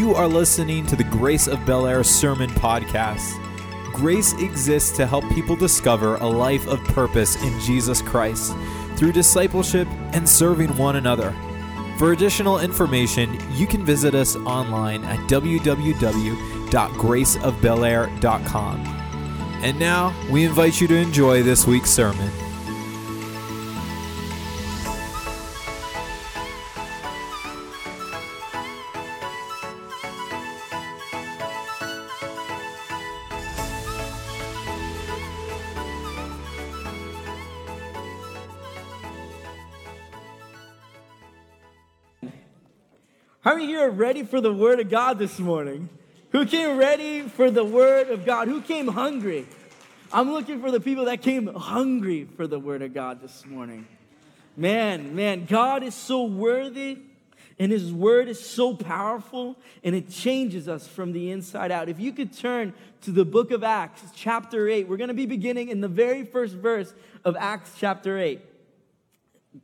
You are listening to the Grace of Bel Air Sermon Podcast. Grace exists to help people discover a life of purpose in Jesus Christ through discipleship and serving one another. For additional information, you can visit us online at www.graceofbelair.com. And now, we invite you to enjoy this week's sermon. For the Word of God this morning? Who came ready for the Word of God? Who came hungry? I'm looking for the people that came hungry for the Word of God this morning. Man, man, God is so worthy and His Word is so powerful and it changes us from the inside out. If you could turn to the book of Acts, chapter 8, we're going to be beginning in the very first verse of Acts chapter 8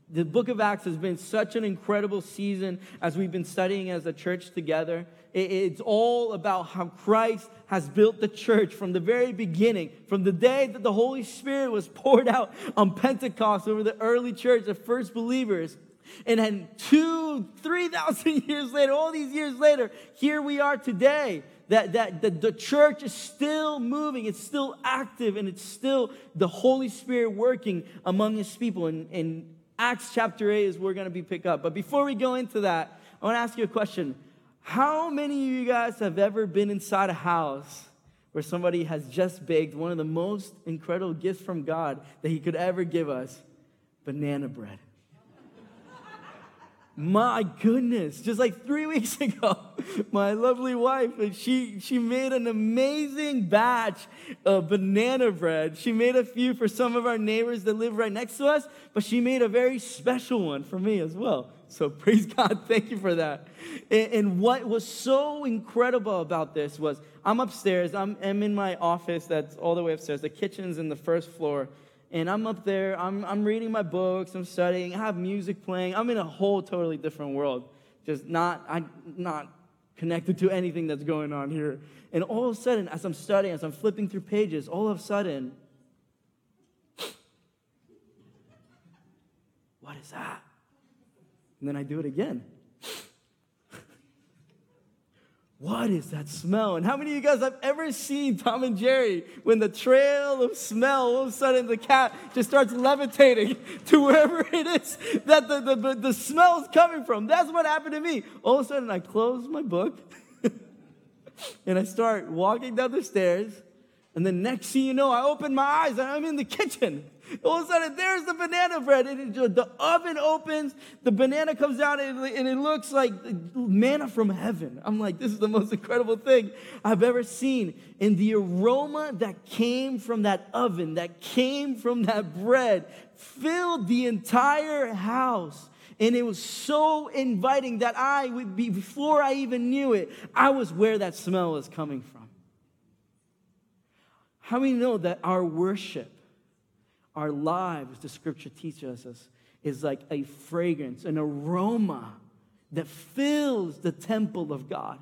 the book of Acts has been such an incredible season as we've been studying as a church together. It's all about how Christ has built the church from the very beginning, from the day that the Holy Spirit was poured out on Pentecost over the early church, the first believers. And then two, 3,000 years later, all these years later, here we are today. That, that, that the church is still moving, it's still active, and it's still the Holy Spirit working among his people. And, and Acts chapter 8 is where we're going to be pick up. But before we go into that, I want to ask you a question. How many of you guys have ever been inside a house where somebody has just baked one of the most incredible gifts from God that He could ever give us? Banana bread. My goodness, just like three weeks ago, my lovely wife, she, she made an amazing batch of banana bread. She made a few for some of our neighbors that live right next to us, but she made a very special one for me as well. So praise God, thank you for that. And, and what was so incredible about this was I'm upstairs, I'm, I'm in my office that's all the way upstairs. The kitchen's in the first floor and I'm up there, I'm, I'm reading my books, I'm studying, I have music playing. I'm in a whole totally different world. Just not, I'm not connected to anything that's going on here. And all of a sudden, as I'm studying, as I'm flipping through pages, all of a sudden, what is that? And then I do it again. What is that smell? And how many of you guys have ever seen Tom and Jerry when the trail of smell, all of a sudden the cat just starts levitating to wherever it is that the, the, the smell is coming from? That's what happened to me. All of a sudden I close my book and I start walking down the stairs. And then next thing you know, I open my eyes and I'm in the kitchen. All of a sudden, there's the banana bread. And the oven opens, the banana comes out, and it, and it looks like manna from heaven. I'm like, this is the most incredible thing I've ever seen. And the aroma that came from that oven, that came from that bread, filled the entire house. And it was so inviting that I would be, before I even knew it, I was where that smell was coming from. How many know that our worship our lives, the scripture teaches us, is like a fragrance, an aroma that fills the temple of God.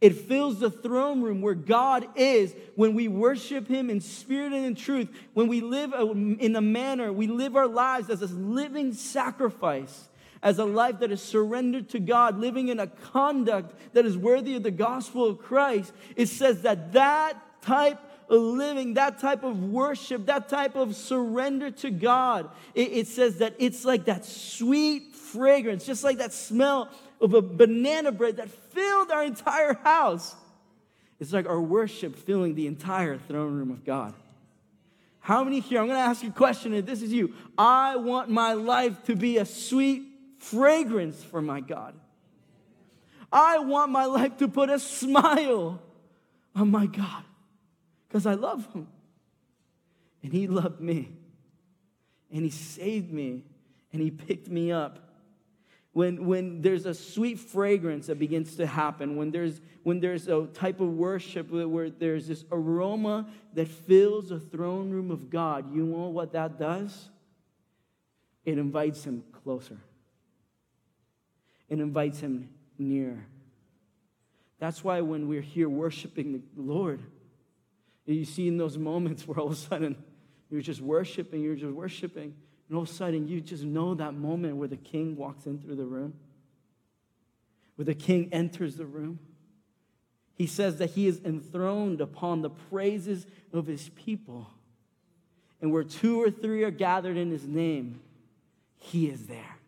It fills the throne room where God is when we worship Him in spirit and in truth, when we live in a manner, we live our lives as a living sacrifice, as a life that is surrendered to God, living in a conduct that is worthy of the gospel of Christ. It says that that type living, that type of worship, that type of surrender to God, it, it says that it's like that sweet fragrance, just like that smell of a banana bread that filled our entire house. It's like our worship filling the entire throne room of God. How many here? I'm going to ask you a question, and this is you. I want my life to be a sweet fragrance for my God. I want my life to put a smile on my God because I love him. And he loved me. And he saved me. And he picked me up. When, when there's a sweet fragrance that begins to happen, when there's, when there's a type of worship where there's this aroma that fills the throne room of God, you know what that does? It invites him closer, it invites him near. That's why when we're here worshiping the Lord, you see in those moments where all of a sudden you're just worshiping, you're just worshiping, and all of a sudden you just know that moment where the king walks in through the room, where the king enters the room. He says that he is enthroned upon the praises of his people. And where two or three are gathered in his name, he is there.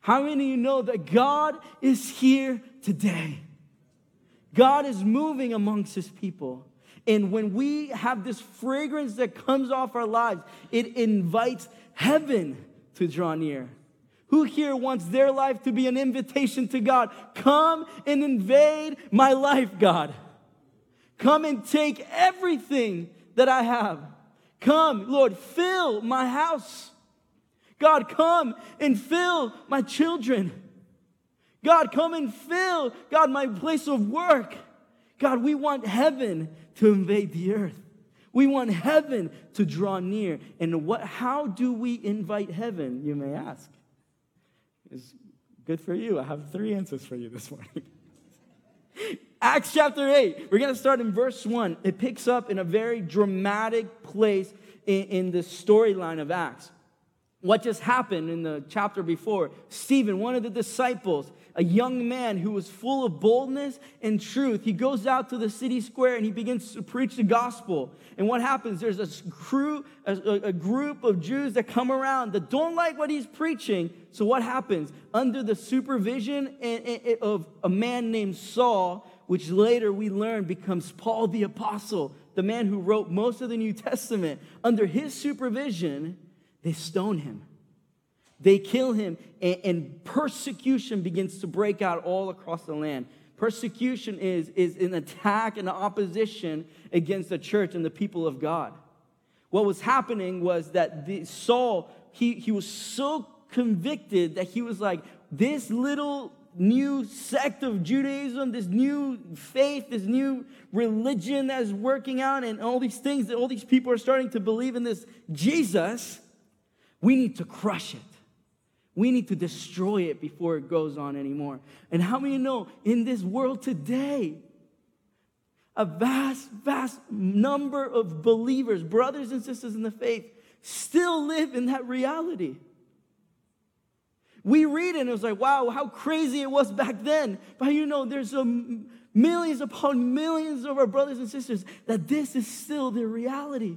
How many of you know that God is here today? God is moving amongst his people. And when we have this fragrance that comes off our lives, it invites heaven to draw near. Who here wants their life to be an invitation to God? Come and invade my life, God. Come and take everything that I have. Come, Lord, fill my house. God, come and fill my children. God, come and fill, God, my place of work. God, we want heaven to invade the earth. We want heaven to draw near. And what, how do we invite heaven, you may ask? It's good for you. I have three answers for you this morning. Acts chapter 8, we're going to start in verse 1. It picks up in a very dramatic place in, in the storyline of Acts. What just happened in the chapter before? Stephen, one of the disciples, a young man who was full of boldness and truth. He goes out to the city square and he begins to preach the gospel. And what happens? There's a crew, a, a group of Jews that come around that don't like what he's preaching. So what happens? Under the supervision of a man named Saul, which later we learn becomes Paul the apostle, the man who wrote most of the New Testament. Under his supervision, they stone him. They kill him, and, and persecution begins to break out all across the land. Persecution is, is an attack and opposition against the church and the people of God. What was happening was that the, Saul, he, he was so convicted that he was like, this little new sect of Judaism, this new faith, this new religion that is working out, and all these things that all these people are starting to believe in this Jesus, we need to crush it. We need to destroy it before it goes on anymore. And how many know in this world today, a vast, vast number of believers, brothers and sisters in the faith, still live in that reality. We read it and it was like, wow, how crazy it was back then. But you know, there's a millions upon millions of our brothers and sisters that this is still their reality.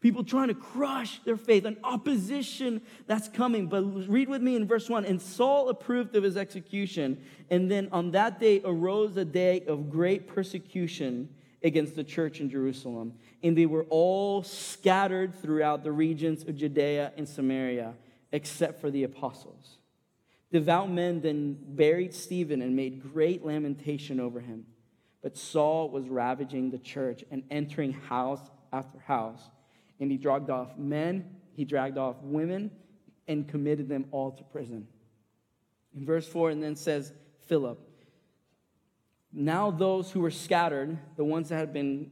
People trying to crush their faith, an opposition that's coming. But read with me in verse 1 And Saul approved of his execution. And then on that day arose a day of great persecution against the church in Jerusalem. And they were all scattered throughout the regions of Judea and Samaria, except for the apostles. Devout men then buried Stephen and made great lamentation over him. But Saul was ravaging the church and entering house after house and he dragged off men, he dragged off women, and committed them all to prison. In verse 4, and then says, Philip, now those who were scattered, the ones that had been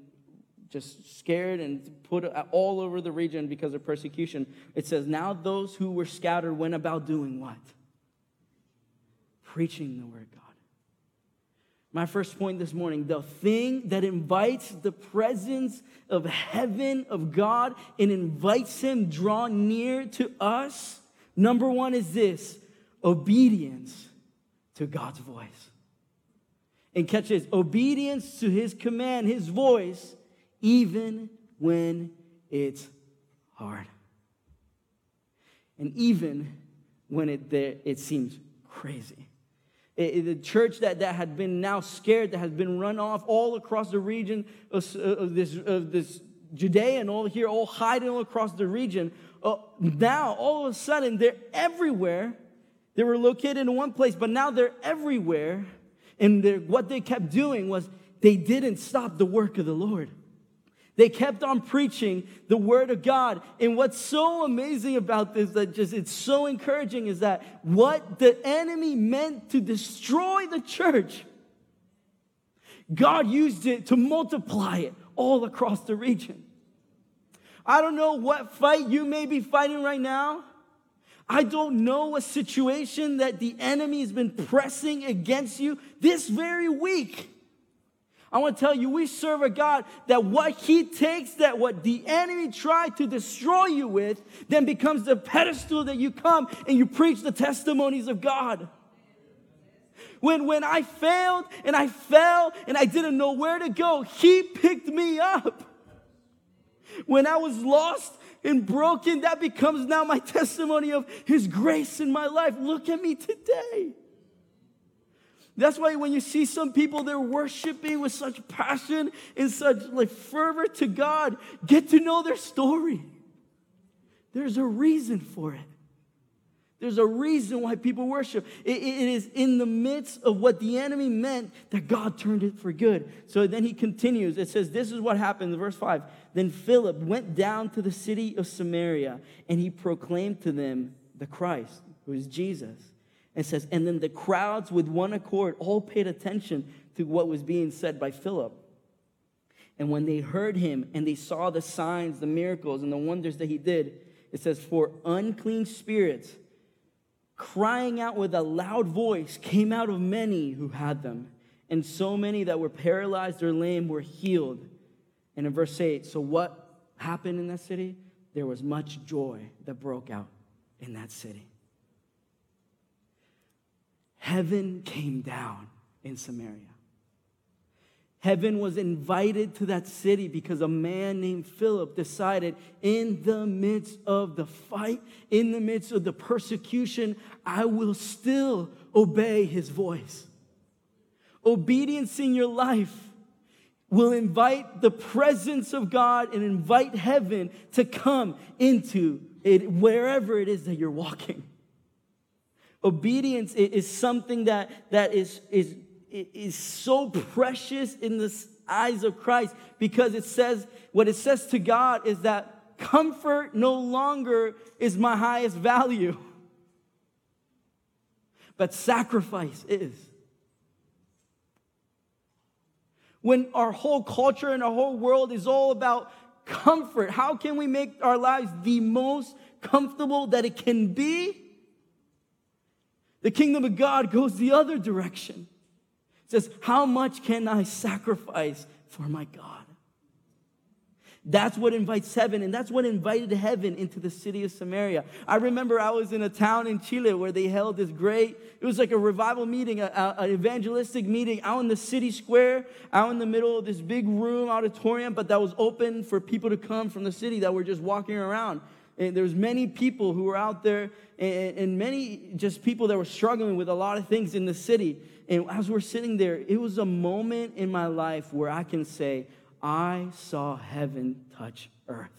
just scared and put all over the region because of persecution, it says, now those who were scattered went about doing what? Preaching the word of God. My first point this morning the thing that invites the presence of heaven, of God, and invites Him draw near to us, number one is this obedience to God's voice. And catch this obedience to His command, His voice, even when it's hard. And even when it, it seems crazy the church that, that had been now scared, that has been run off all across the region of, of this, of this Judea and all here, all hiding all across the region. Uh, now, all of a sudden, they're everywhere. They were located in one place, but now they're everywhere. And what they kept doing was they didn't stop the work of the Lord. They kept on preaching the word of God. And what's so amazing about this that just it's so encouraging is that what the enemy meant to destroy the church, God used it to multiply it all across the region. I don't know what fight you may be fighting right now. I don't know a situation that the enemy has been pressing against you this very week. I want to tell you, we serve a God that what he takes, that what the enemy tried to destroy you with, then becomes the pedestal that you come and you preach the testimonies of God. When, when I failed and I fell and I didn't know where to go, he picked me up. When I was lost and broken, that becomes now my testimony of his grace in my life. Look at me today. That's why when you see some people, they're worshiping with such passion and such like fervor to God, get to know their story. There's a reason for it. There's a reason why people worship. It, it is in the midst of what the enemy meant that God turned it for good. So then he continues. It says, This is what happened verse 5. Then Philip went down to the city of Samaria and he proclaimed to them the Christ, who is Jesus. It says, and then the crowds with one accord all paid attention to what was being said by Philip. And when they heard him and they saw the signs, the miracles, and the wonders that he did, it says, For unclean spirits, crying out with a loud voice, came out of many who had them. And so many that were paralyzed or lame were healed. And in verse 8, so what happened in that city? There was much joy that broke out in that city heaven came down in Samaria. Heaven was invited to that city because a man named Philip decided, in the midst of the fight, in the midst of the persecution, I will still obey his voice. Obedience in your life will invite the presence of God and invite heaven to come into it wherever it is that you're walking. Obedience is something that, that is, is, is so precious in the eyes of Christ because it says, what it says to God is that comfort no longer is my highest value, but sacrifice is. When our whole culture and our whole world is all about comfort, how can we make our lives the most comfortable that it can be? The kingdom of God goes the other direction. It says, How much can I sacrifice for my God? That's what invites heaven, and that's what invited heaven into the city of Samaria. I remember I was in a town in Chile where they held this great, it was like a revival meeting, an evangelistic meeting out in the city square, out in the middle of this big room auditorium, but that was open for people to come from the city that were just walking around. And there was many people who were out there and, and many just people that were struggling with a lot of things in the city. And as we're sitting there, it was a moment in my life where I can say, I saw heaven touch earth.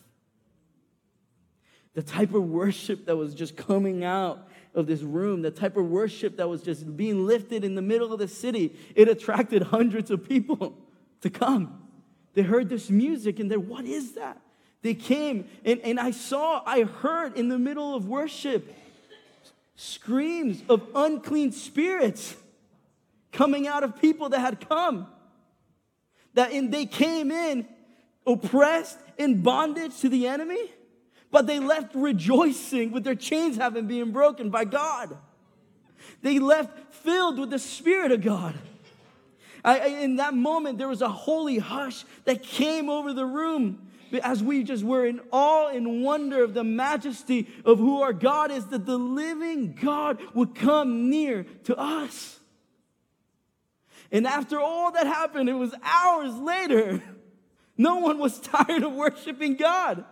The type of worship that was just coming out of this room, the type of worship that was just being lifted in the middle of the city, it attracted hundreds of people to come. They heard this music and they're, what is that? They came and, and I saw, I heard in the middle of worship screams of unclean spirits coming out of people that had come. That in, they came in oppressed in bondage to the enemy, but they left rejoicing with their chains having been broken by God. They left filled with the Spirit of God. I, in that moment, there was a holy hush that came over the room as we just were in awe and wonder of the majesty of who our God is, that the living God would come near to us. And after all that happened, it was hours later. No one was tired of worshiping God.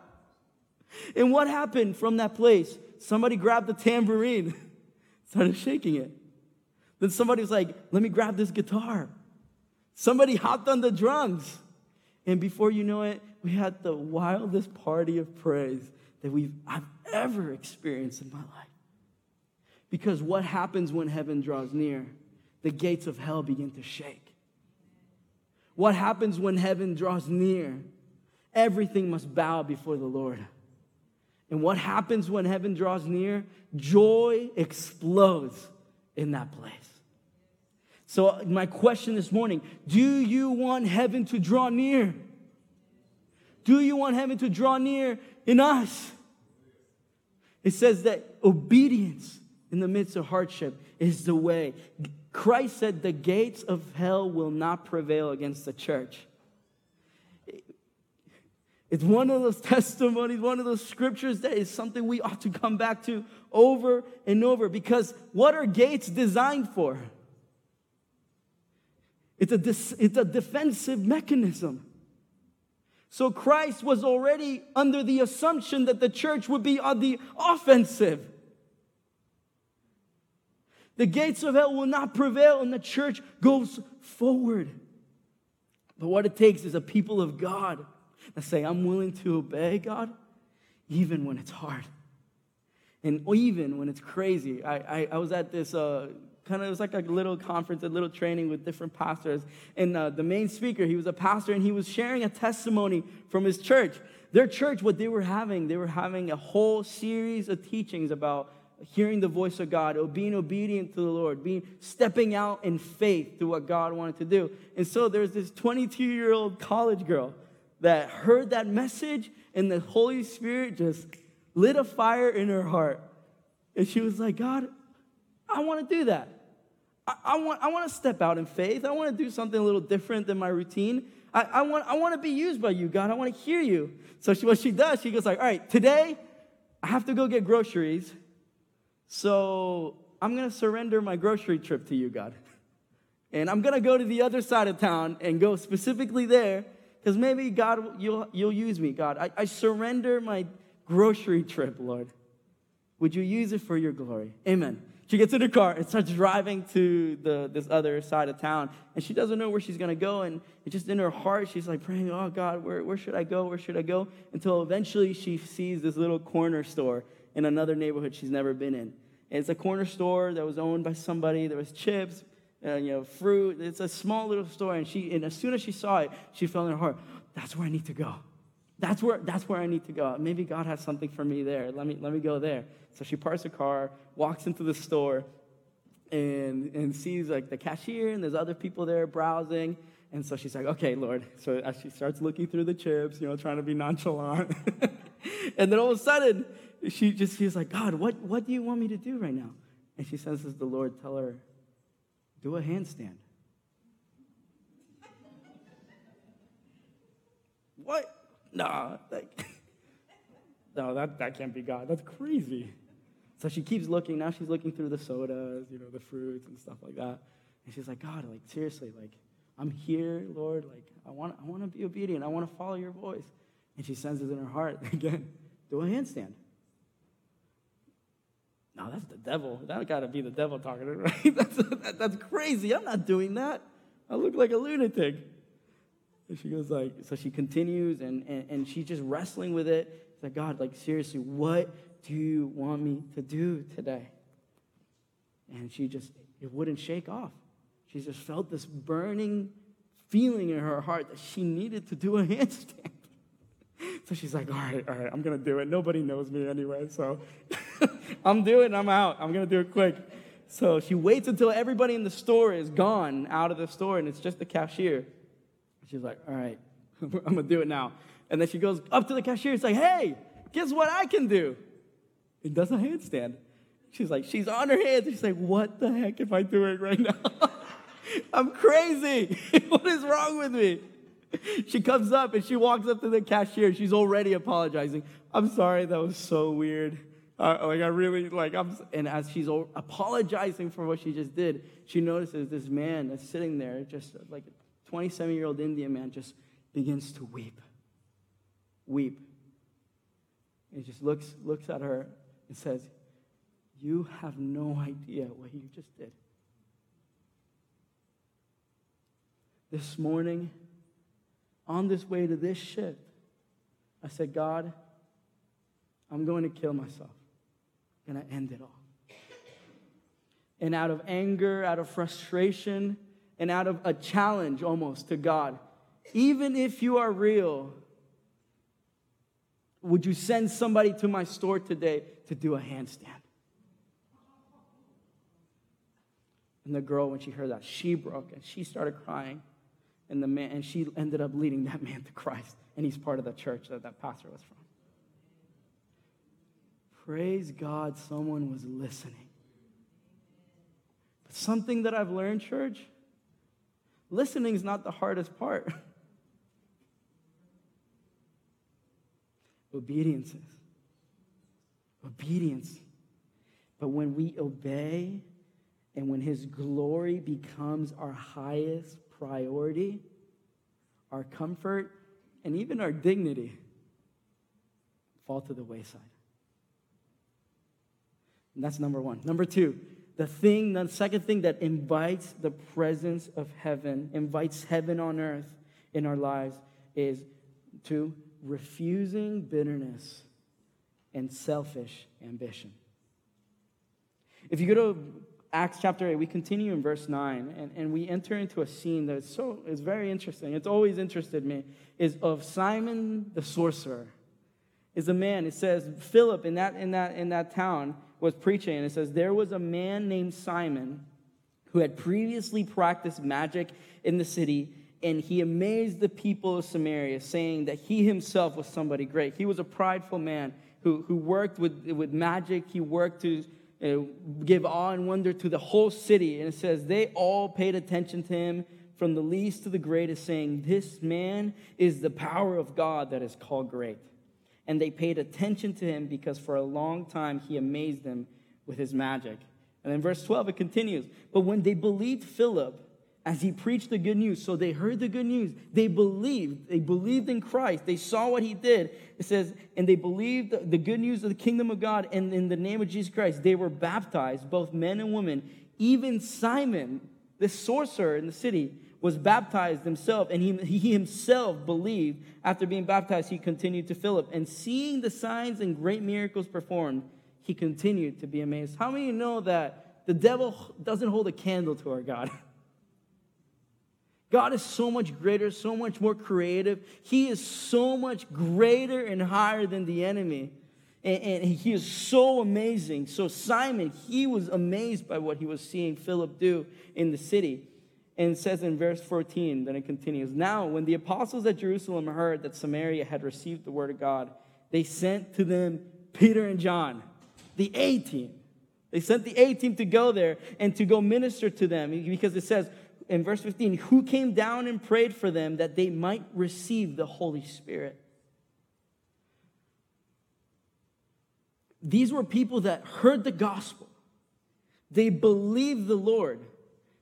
And what happened from that place? Somebody grabbed the tambourine, started shaking it. Then somebody was like, let me grab this guitar. Somebody hopped on the drums. And before you know it, we had the wildest party of praise that we've I've ever experienced in my life. Because what happens when heaven draws near? The gates of hell begin to shake. What happens when heaven draws near? Everything must bow before the Lord. And what happens when heaven draws near? Joy explodes in that place. So, my question this morning do you want heaven to draw near? Do you want heaven to draw near in us? It says that obedience in the midst of hardship is the way. Christ said, The gates of hell will not prevail against the church. It's one of those testimonies, one of those scriptures that is something we ought to come back to over and over because what are gates designed for? It's a, it's a defensive mechanism. So Christ was already under the assumption that the church would be on the offensive. The gates of hell will not prevail, and the church goes forward. But what it takes is a people of God that say, I'm willing to obey God, even when it's hard. And even when it's crazy. I, I, I was at this uh, kind of, it was like a little conference, a little training with different pastors. And uh, the main speaker, he was a pastor, and he was sharing a testimony from his church. Their church, what they were having, they were having a whole series of teachings about hearing the voice of God, or being obedient to the Lord, being stepping out in faith to what God wanted to do. And so there's this 22 year old college girl that heard that message, and the Holy Spirit just lit a fire in her heart. And she was like, God, I want to do that. I, I, want, I want to step out in faith. I want to do something a little different than my routine. I, I, want, I want to be used by you, God. I want to hear you. So she, what she does, she goes like, all right, today I have to go get groceries. So I'm going to surrender my grocery trip to you, God. And I'm going to go to the other side of town and go specifically there because maybe, God, you'll, you'll use me, God. I, I surrender my grocery trip, Lord. Would you use it for your glory? Amen. She gets in her car and starts driving to the, this other side of town. And she doesn't know where she's going to go. And just in her heart, she's like praying, Oh, God, where, where should I go? Where should I go? Until eventually she sees this little corner store in another neighborhood she's never been in. And it's a corner store that was owned by somebody. There was chips, uh, you know, fruit. It's a small little store. And, she, and as soon as she saw it, she felt in her heart, That's where I need to go. That's where, that's where I need to go. Maybe God has something for me there. Let me, let me go there. So she parks her car, walks into the store, and, and sees like the cashier, and there's other people there browsing. And so she's like, okay, Lord. So as she starts looking through the chips, you know, trying to be nonchalant. and then all of a sudden, she just feels like, God, what, what do you want me to do right now? And she senses the Lord tell her, do a handstand. what? nah, like, no, that, that can't be God. That's crazy. So she keeps looking. Now she's looking through the sodas, you know, the fruits and stuff like that. And she's like, God, like, seriously, like, I'm here, Lord. Like, I want, I want to be obedient. I want to follow your voice. And she senses in her heart, again, do a handstand. No, that's the devil. That got to be the devil talking, right? that's, that, that's crazy. I'm not doing that. I look like a lunatic. And she goes like, so she continues and, and, and she's just wrestling with it. It's like, God, like seriously, what do you want me to do today? And she just, it wouldn't shake off. She just felt this burning feeling in her heart that she needed to do a handstand. So she's like, all right, all right, I'm gonna do it. Nobody knows me anyway, so I'm doing I'm out. I'm gonna do it quick. So she waits until everybody in the store is gone out of the store and it's just the cashier. She's like, all right, I'm gonna do it now. And then she goes up to the cashier and like, hey, guess what I can do? It does a handstand. She's like, she's on her hands. She's like, what the heck am I doing right now? I'm crazy. what is wrong with me? She comes up and she walks up to the cashier. She's already apologizing. I'm sorry, that was so weird. Uh, like I really like I'm and as she's apologizing for what she just did, she notices this man that's sitting there just like a 27 year old Indian man just begins to weep. Weep. He just looks, looks at her and says, You have no idea what you just did. This morning, on this way to this shift, I said, God, I'm going to kill myself. I end it all. And out of anger, out of frustration, and out of a challenge almost to God. Even if you are real, would you send somebody to my store today to do a handstand? And the girl, when she heard that, she broke and she started crying. And the man, and she ended up leading that man to Christ. And he's part of the church that that pastor was from. praise God, someone was listening. But something that I've learned, church, listening is not the hardest part. Obedience is. Obedience. But when we obey and when His glory becomes our highest priority, our comfort, and even our dignity fall to the wayside. And that's number one. Number two, the thing, the second thing that invites the presence of heaven, invites heaven on earth in our lives is to refusing bitterness and selfish ambition. If you go to Acts chapter 8, we continue in verse 9, and, and we enter into a scene that's so is very interesting. It's always interested me, is of Simon the sorcerer. Is a man, it says, Philip in that in that in that town was preaching, and it says, There was a man named Simon who had previously practiced magic in the city and he amazed the people of Samaria, saying that he himself was somebody great. He was a prideful man who, who worked with, with magic, he worked to uh, give awe and wonder to the whole city. And it says, they all paid attention to him from the least to the greatest, saying, This man is the power of God that is called great. And they paid attention to him because for a long time he amazed them with his magic. And then verse 12, it continues. But when they believed Philip, as he preached the good news. So they heard the good news. They believed. They believed in Christ. They saw what he did. It says, and they believed the good news of the kingdom of God. And in the name of Jesus Christ, they were baptized, both men and women. Even Simon, the sorcerer in the city, was baptized himself. And he, he himself believed. After being baptized, he continued to Philip. And seeing the signs and great miracles performed, he continued to be amazed. How many know that the devil doesn't hold a candle to our God? God is so much greater, so much more creative. He is so much greater and higher than the enemy. And, and, he is so amazing. So, Simon, he was amazed by what he was seeing Philip do in the city. And says in verse 14, then it continues Now, when the apostles at Jerusalem heard that Samaria had received the word of God, they sent to them Peter and John, the A team. They sent the A team to go there and to go minister to them because it says, in verse 15, who came down and prayed for them that they might receive the Holy Spirit. These were people that heard the gospel. They believed the Lord.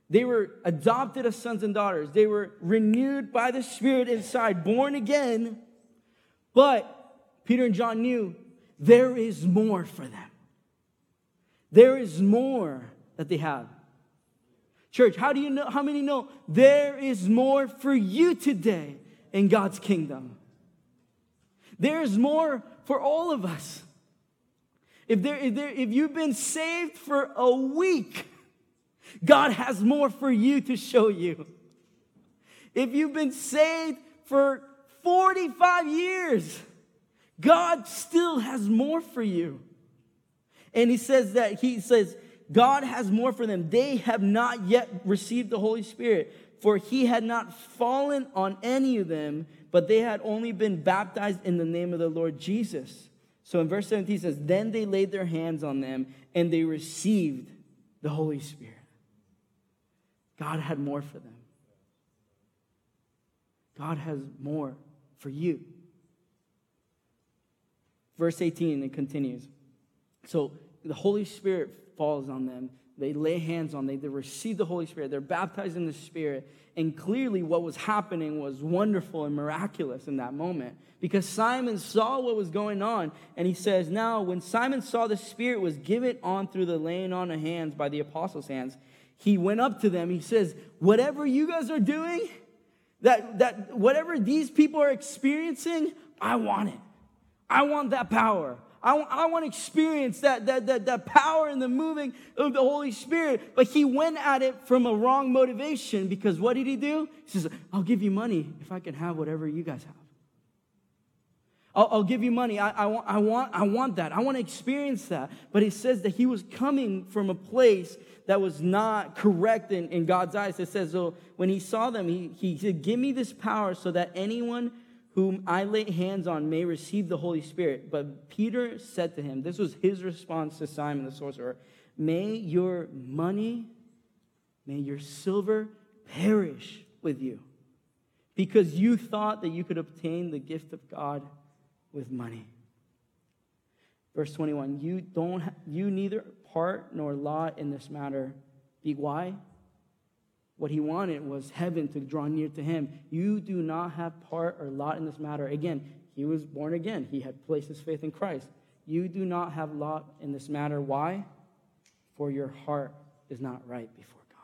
They were adopted as sons and daughters. They were renewed by the Spirit inside, born again. But Peter and John knew there is more for them. There is more that they have. Church, how do you know? How many know there is more for you today in God's kingdom? There is more for all of us. If, there, if, there, if you've been saved for a week, God has more for you to show you. If you've been saved for 45 years, God still has more for you. And he says that, he says, God has more for them. They have not yet received the Holy Spirit, for he had not fallen on any of them, but they had only been baptized in the name of the Lord Jesus. So in verse 17 says, Then they laid their hands on them and they received the Holy Spirit. God had more for them. God has more for you. Verse 18, it continues. So the Holy Spirit falls on them. They lay hands on them. They receive the Holy Spirit. They're baptized in the Spirit. And clearly, what was happening was wonderful and miraculous in that moment because Simon saw what was going on. And he says, Now, when Simon saw the Spirit was given on through the laying on of hands by the apostles' hands, he went up to them. He says, Whatever you guys are doing, that, that whatever these people are experiencing, I want it. I want that power. I, I want to experience that, that, that, that power and the moving of the Holy Spirit. But he went at it from a wrong motivation because what did he do? He says, I'll give you money if I can have whatever you guys have. I'll, I'll give you money. I, I, want, I, want, I want that. I want to experience that. But he says that he was coming from a place that was not correct in, in God's eyes. It says, so when he saw them, he, he said, Give me this power so that anyone whom I lay hands on may receive the Holy Spirit. But Peter said to him, This was his response to Simon the sorcerer May your money, may your silver perish with you, because you thought that you could obtain the gift of God with money. Verse 21 You don't you neither part nor lot in this matter. Be why? What he wanted was heaven to draw near to him. You do not have part or lot in this matter. Again, he was born again. He had placed his faith in Christ. You do not have lot in this matter. Why? For your heart is not right before God.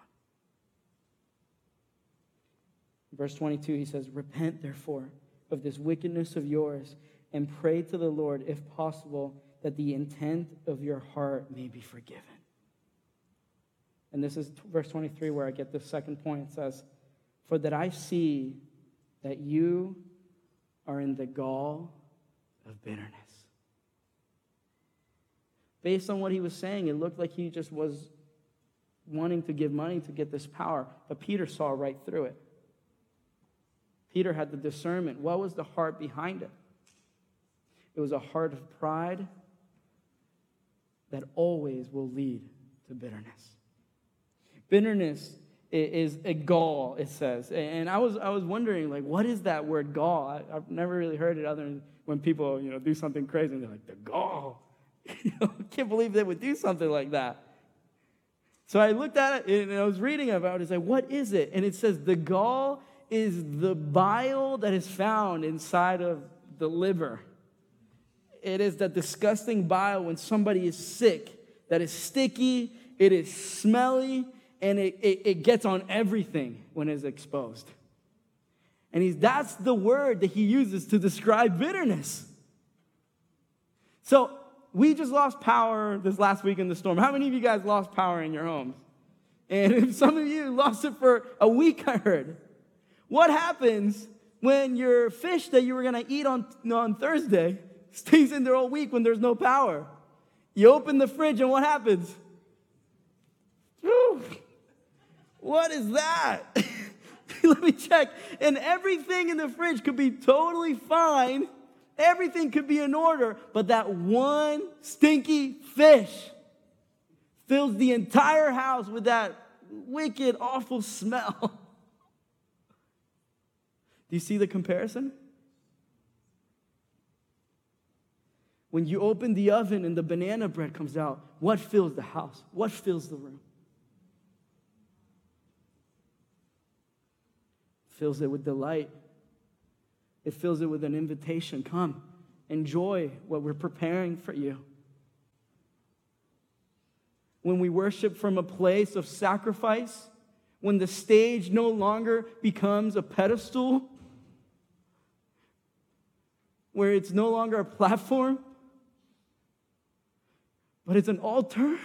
Verse 22, he says, Repent therefore of this wickedness of yours and pray to the Lord, if possible, that the intent of your heart may be forgiven. And this is verse 23 where I get the second point. It says, For that I see that you are in the gall of bitterness. Based on what he was saying, it looked like he just was wanting to give money to get this power, but Peter saw right through it. Peter had the discernment. What was the heart behind it? It was a heart of pride that always will lead to bitterness. Bitterness is a gall, it says. And I was, I was wondering, like, what is that word gall? I, have never really heard it other than when people, you know, do something crazy and they're like, the gall. you know, can't believe they would do something like that. So I looked at it and I was reading about it. It's like, what is it? And it says the gall is the bile that is found inside of the liver. It is that disgusting bile when somebody is sick that is sticky, it is smelly, and it, it, it gets on everything when it's exposed. And he's, that's the word that he uses to describe bitterness. So we just lost power this last week in the storm. How many of you guys lost power in your homes? And if some of you lost it for a week, I heard. What happens when your fish that you were going to eat on, on Thursday stays in there all week when there's no power. You open the fridge and what happens? What is that? Let me check. And everything in the fridge could be totally fine. Everything could be in order, but that one stinky fish fills the entire house with that wicked, awful smell. Do you see the comparison? When you open the oven and the banana bread comes out, what fills the house? What fills the room? Fills it with delight. It fills it with an invitation. Come, enjoy what we're preparing for you. When we worship from a place of sacrifice, when the stage no longer becomes a pedestal, where it's no longer a platform, but it's an altar.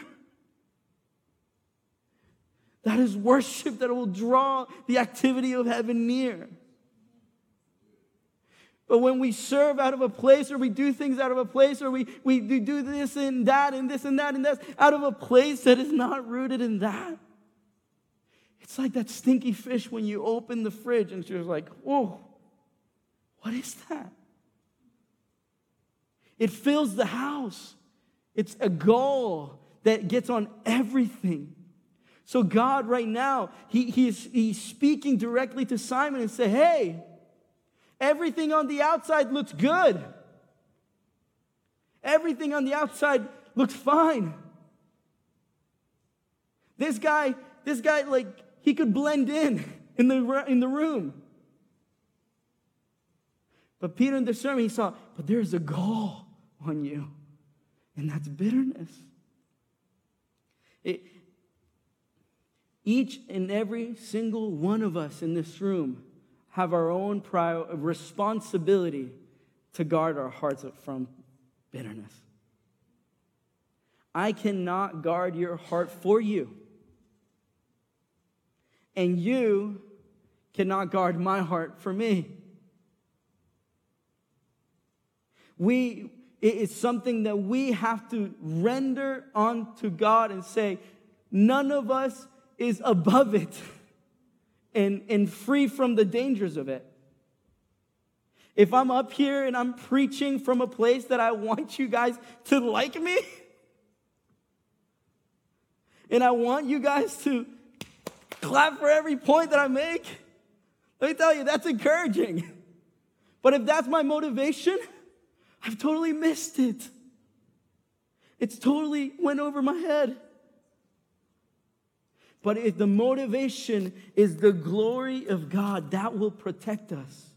That is worship that will draw the activity of heaven near. But when we serve out of a place or we do things out of a place or we, we do this and that and this and that and this out of a place that is not rooted in that, it's like that stinky fish when you open the fridge and you're like, whoa, what is that? It fills the house. It's a gall that gets on everything. So God right now, he, he's, he's speaking directly to Simon and say, hey, everything on the outside looks good. Everything on the outside looks fine. This guy, this guy, like, he could blend in in the, in the room. But Peter in the sermon, he saw, but there's a gall on you and that's bitterness. It, each and every single one of us in this room have our own prior, uh, responsibility to guard our hearts from bitterness. I cannot guard your heart for you. And you cannot guard my heart for me. We, it is something that we have to render unto God and say, none of us is above it and, and free from the dangers of it. If I'm up here and I'm preaching from a place that I want you guys to like me, and I want you guys to clap for every point that I make, let me tell you, that's encouraging. But if that's my motivation, I've totally missed it. It's totally went over my head. But if the motivation is the glory of God, that will protect us.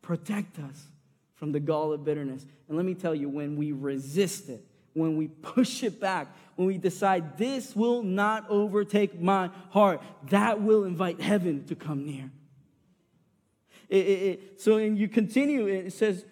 Protect us from the gall of bitterness. And let me tell you, when we resist it, when we push it back, when we decide this will not overtake my heart, that will invite heaven to come near. It, it, it, so, and you continue, it says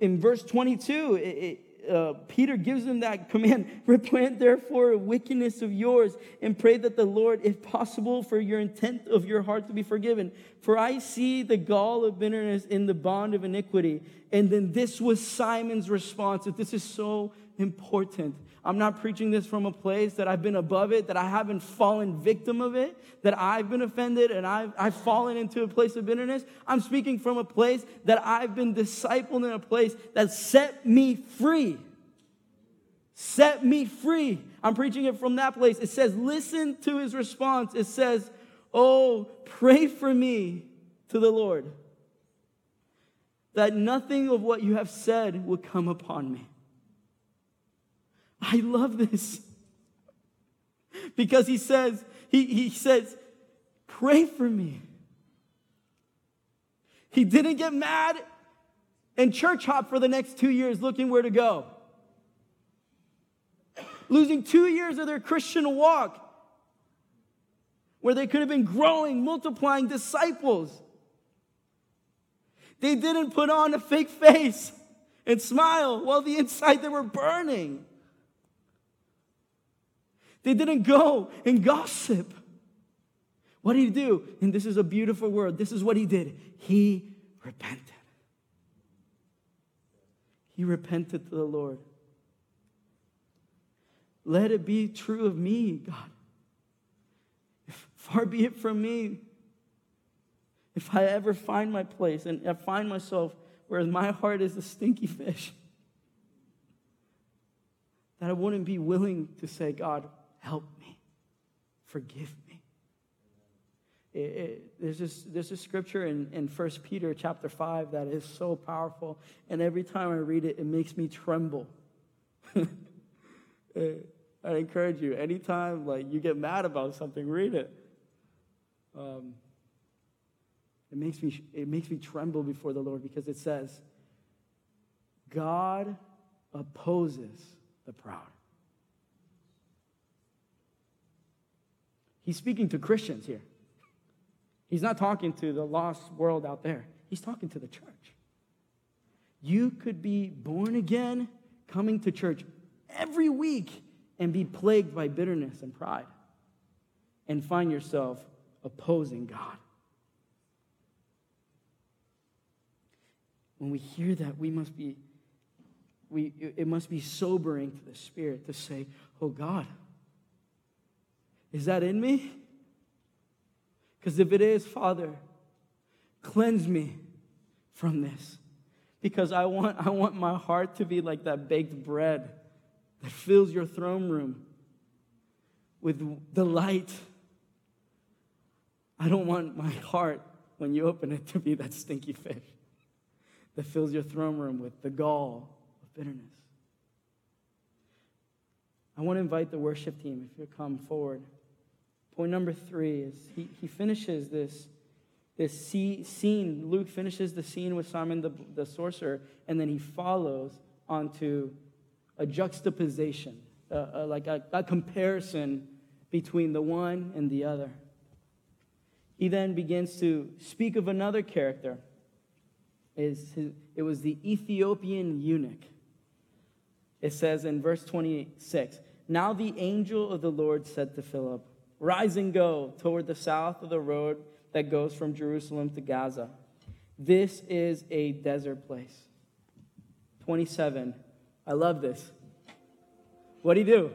in verse 22, uh, Peter gives them that command repent therefore wickedness of yours and pray that the Lord, if possible, for your intent of your heart to be forgiven. For I see the gall of bitterness in the bond of iniquity. And then this was Simon's response. This is so important. I'm not preaching this from a place that I've been above it, that I haven't fallen victim of it, that I've been offended and I've, I've fallen into a place of bitterness. I'm speaking from a place that I've been discipled in a place that set me free. Set me free. I'm preaching it from that place. It says, listen to his response. It says, Oh, pray for me to the Lord that nothing of what you have said will come upon me. I love this. Because he says, he, he says, pray for me. He didn't get mad and church hop for the next two years looking where to go. Losing two years of their Christian walk where they could have been growing, multiplying disciples. They didn't put on a fake face and smile while the inside they were burning. They didn't go and gossip. What did he do? And this is a beautiful word. This is what he did. He repented. He repented to the Lord. Let it be true of me, God. If, far be it from me. If I ever find my place and I find myself where my heart is a stinky fish, that I wouldn't be willing to say, God, help me, forgive me. It, it, there's, this, there's a scripture in, in 1 Peter chapter 5 that is so powerful, and every time I read it, it makes me tremble. I encourage you, anytime like you get mad about something, read it. Um, it makes me it makes me tremble before the Lord because it says, God opposes the proud. He's speaking to Christians here. He's not talking to the lost world out there. He's talking to the church. You could be born again, coming to church every week, and be plagued by bitterness and pride, and find yourself opposing God. When we hear that, we must be, we, it must be sobering to the spirit to say, Oh God, is that in me? Because if it is, Father, cleanse me from this. Because I want, I want my heart to be like that baked bread that fills your throne room with delight. I don't want my heart, when you open it, to be that stinky fish that fills your throne room with the gall of bitterness. I want to invite the worship team, if you come forward. Point number three is he, he finishes this, this scene. Luke finishes the scene with Simon the, the sorcerer, and then he follows onto a juxtaposition, uh, uh, like a, a comparison between the one and the other. He then begins to speak of another character. It was the Ethiopian eunuch. It says in verse 26 Now the angel of the Lord said to Philip, Rise and go toward the south of the road that goes from Jerusalem to Gaza. This is a desert place. 27. I love this. What'd he do?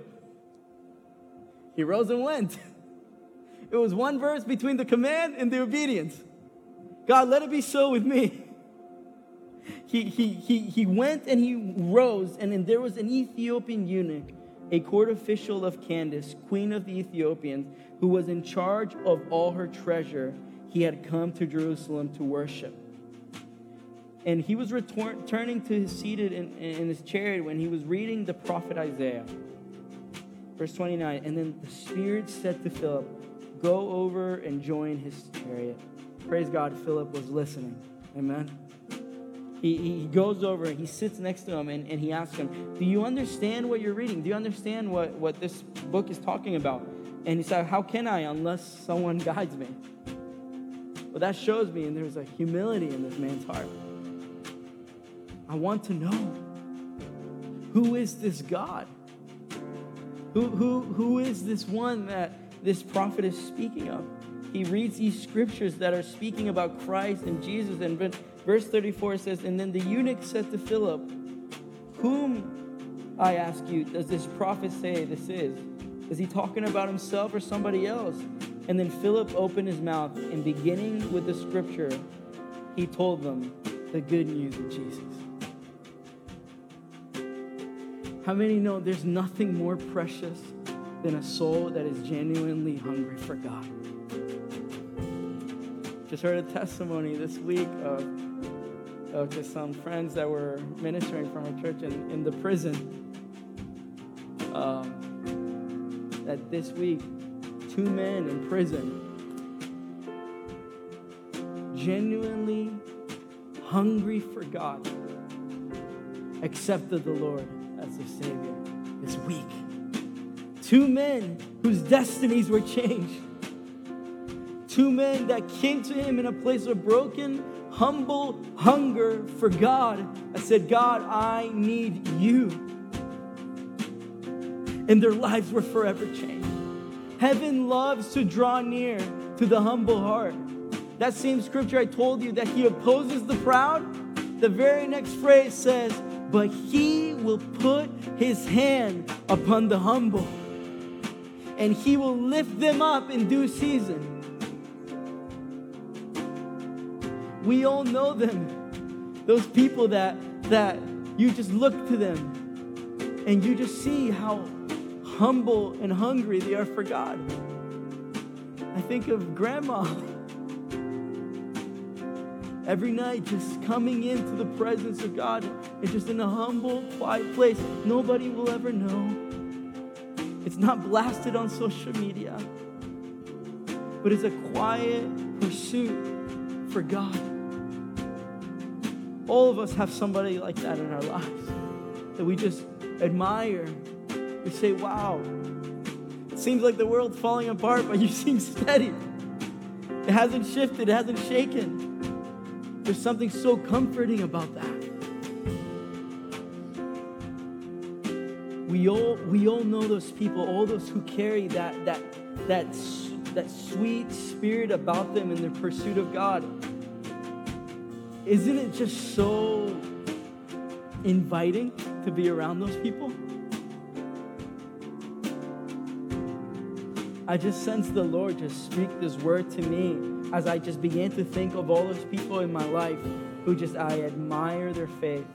He rose and went. It was one verse between the command and the obedience. God, let it be so with me. he, he, he, he went and he rose, and then there was an Ethiopian eunuch, a court official of Candace, queen of the Ethiopians, who was in charge of all her treasure. He had come to Jerusalem to worship. And he was returning to his seated in, in his chariot when he was reading the prophet Isaiah. Verse 29 And then the Spirit said to Philip, Go over and join his chariot. Praise God, Philip was listening. Amen. He, he goes over and he sits next to him and, and he asks him, Do you understand what you're reading? Do you understand what, what this book is talking about? And he said, How can I unless someone guides me? Well, that shows me, and there's a humility in this man's heart. I want to know who is this God? Who, who, who is this one that this prophet is speaking of? He reads these scriptures that are speaking about Christ and Jesus. And verse 34 says, And then the eunuch said to Philip, Whom, I ask you, does this prophet say this is? Is he talking about himself or somebody else? And then Philip opened his mouth, and beginning with the scripture, he told them the good news of Jesus. How many know there's nothing more precious than a soul that is genuinely hungry for God? Just heard a testimony this week of, just some friends that were ministering from our church in, in the prison. Um, that this week, two men in prison genuinely hungry for God accepted the Lord as their Savior this week. Two men whose destinies were changed Two men that came to him in a place of broken, humble hunger for God. I said, God, I need you. And their lives were forever changed. Heaven loves to draw near to the humble heart. That same scripture I told you that he opposes the proud, the very next phrase says, But he will put his hand upon the humble, and he will lift them up in due season. We all know them. Those people that that you just look to them and you just see how humble and hungry they are for God. I think of grandma. Every night, just coming into the presence of God and just in a humble, quiet place. Nobody will ever know. It's not blasted on social media, but it's a quiet pursuit for God. All of us have somebody like that in our lives that we just admire. We say, wow, it seems like the world's falling apart, but you seem steady. It hasn't shifted, it hasn't shaken. There's something so comforting about that. We all, we all know those people, all those who carry that, that, that, that sweet spirit about them in their pursuit of God isn't it just so inviting to be around those people? I just sense the Lord just speak this word to me as I just began to think of all those people in my life who just I admire their faith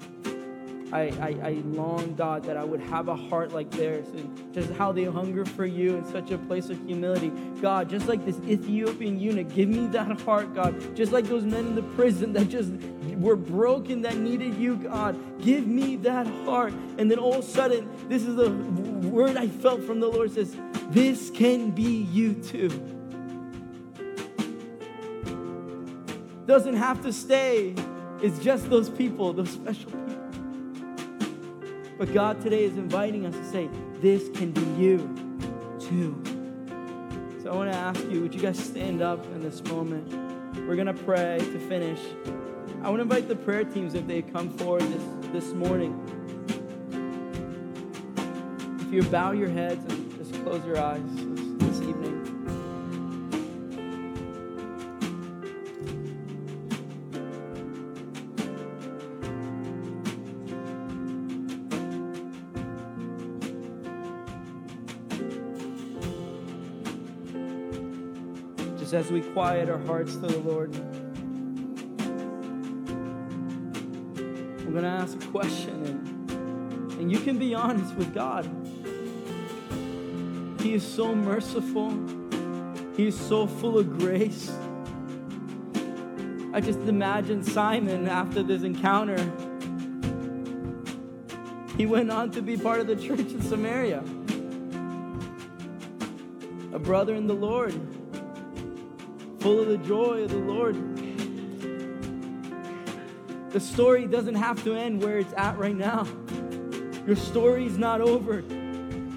I, I, I long, God, that I would have a heart like theirs and just how they hunger for you in such a place of humility. God, just like this Ethiopian eunuch, give me that heart, God. Just like those men in the prison that just were broken, that needed you, God. Give me that heart. And then all of a sudden, this is the word I felt from the Lord says, This can be you too. Doesn't have to stay. It's just those people, those special people. But God today is inviting us to say, this can be you too. So I want to ask you, would you guys stand up in this moment? We're going to pray to finish. I want to invite the prayer teams if they come forward this, this morning. If you bow your heads and just close your eyes as we quiet our hearts to the Lord. I'm going to ask a question, and, and you can be honest with God. He is so merciful, He is so full of grace. I just imagine Simon after this encounter. He went on to be part of the church in Samaria, a brother in the Lord, full of the joy of the Lord. The story doesn't have to end where it's at right now. Your story is not over.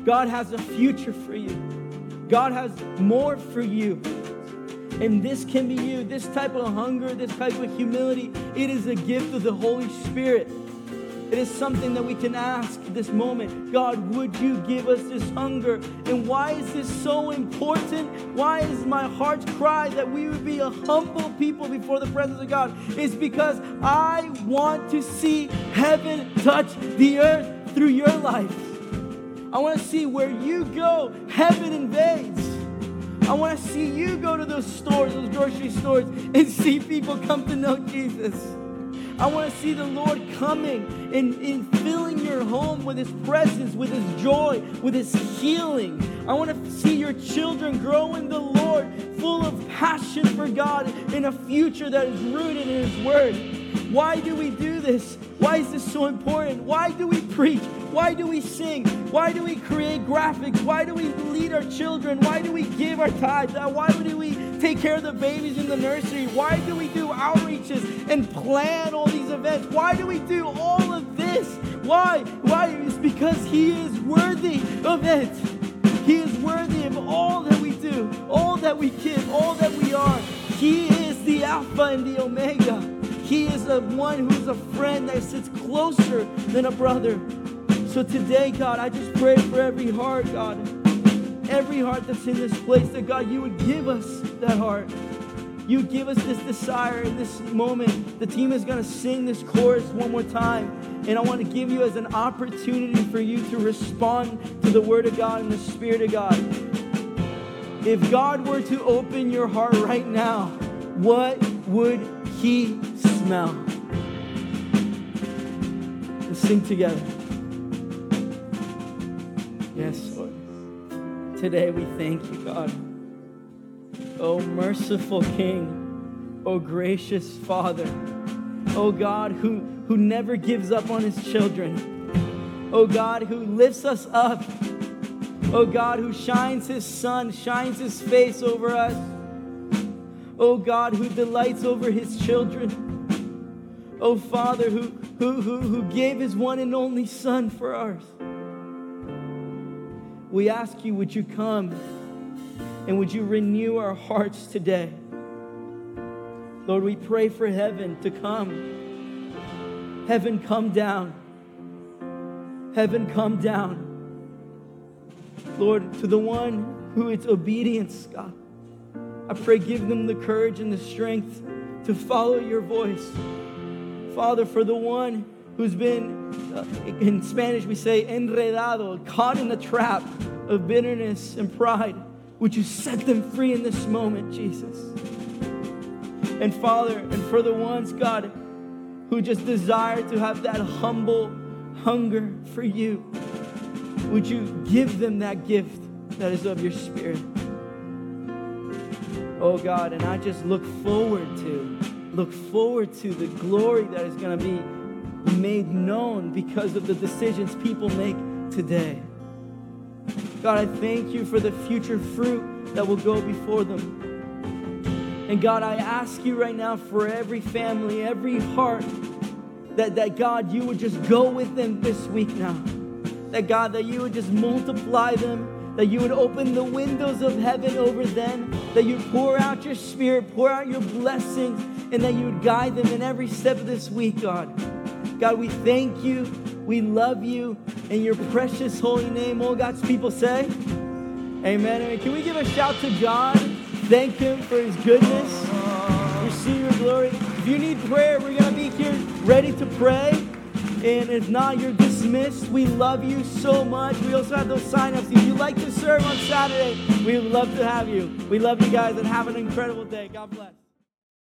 God has a future for you, God has more for you. And this can be you. This type of hunger, this type of humility, it is a gift of the Holy Spirit. It is something that we can ask this moment God, would you give us this hunger? And why is this so important? Why is my heart's cry that we would be a humble people before the presence of God? It's because I want to see heaven touch the earth through your life. I want to see where you go, heaven invades. I want to see you go to those stores, those grocery stores, and see people come to know Jesus. I want to see the Lord coming and, and filling your home with His presence, with His joy, with His healing. I want to see your children grow in the Lord, full of passion for God in a future that is rooted in His Word. Why do we do this? Why is this so important? Why do we preach? Why do we sing? Why do we create graphics? Why do we lead our children? Why do we give our tithes? Uh, why do we take care of the babies in the nursery? Why do we do outreaches and plan all these events? Why do we do all of this? Why? Why? It's because He is worthy of it. He is worthy of all that we do, all that we give, all that we are. He is the Alpha and the Omega. He is the one who's a friend that sits closer than a brother. So today, God, I just pray for every heart, God, every heart that's in this place, that God, you would give us that heart. You give us this desire in this moment. The team is going to sing this chorus one more time. And I want to give you as an opportunity for you to respond to the Word of God and the Spirit of God. If God were to open your heart right now, what would He smell? Let's sing together. Yes, Lord. Today we thank you, God. Oh, merciful King. Oh, gracious Father. Oh, God, who, who never gives up on his children. Oh, God, who lifts us up. Oh, God, who shines his sun, shines his face over us. Oh, God, who delights over his children. Oh, Father, who, who, who, who gave his one and only Son for ours. We ask you, would you come and would you renew our hearts today? Lord, we pray for heaven to come. Heaven, come down. Heaven, come down. Lord, to the one who is obedience, God, I pray give them the courage and the strength to follow your voice. Father, for the one who's been, uh, in Spanish we say, enredado, caught in the trap of bitterness and pride, would you set them free in this moment, Jesus? And Father, and for the ones, God, who just desire to have that humble hunger for you, would you give them that gift that is of your Spirit? Oh God, and I just look forward to, look forward to the glory that is going to be made known because of the decisions people make today. God, I thank you for the future fruit that will go before them. And God, I ask you right now for every family, every heart, that, that God, you would just go with them this week now. That God, that you would just multiply them, that you would open the windows of heaven over them, that you'd pour out your spirit, pour out your blessings, and that you would guide them in every step of this week, God. God, we thank you. We love you in your precious holy name. All God's people say, Amen. Amen. Can we give a shout to God? Thank Him for His goodness. Receive your glory. If you need prayer, we're going to be here ready to pray. And if not, you're dismissed. We love you so much. We also have those sign-ups. If you'd like to serve on Saturday, we would love to have you. We love you guys and have an incredible day. God bless.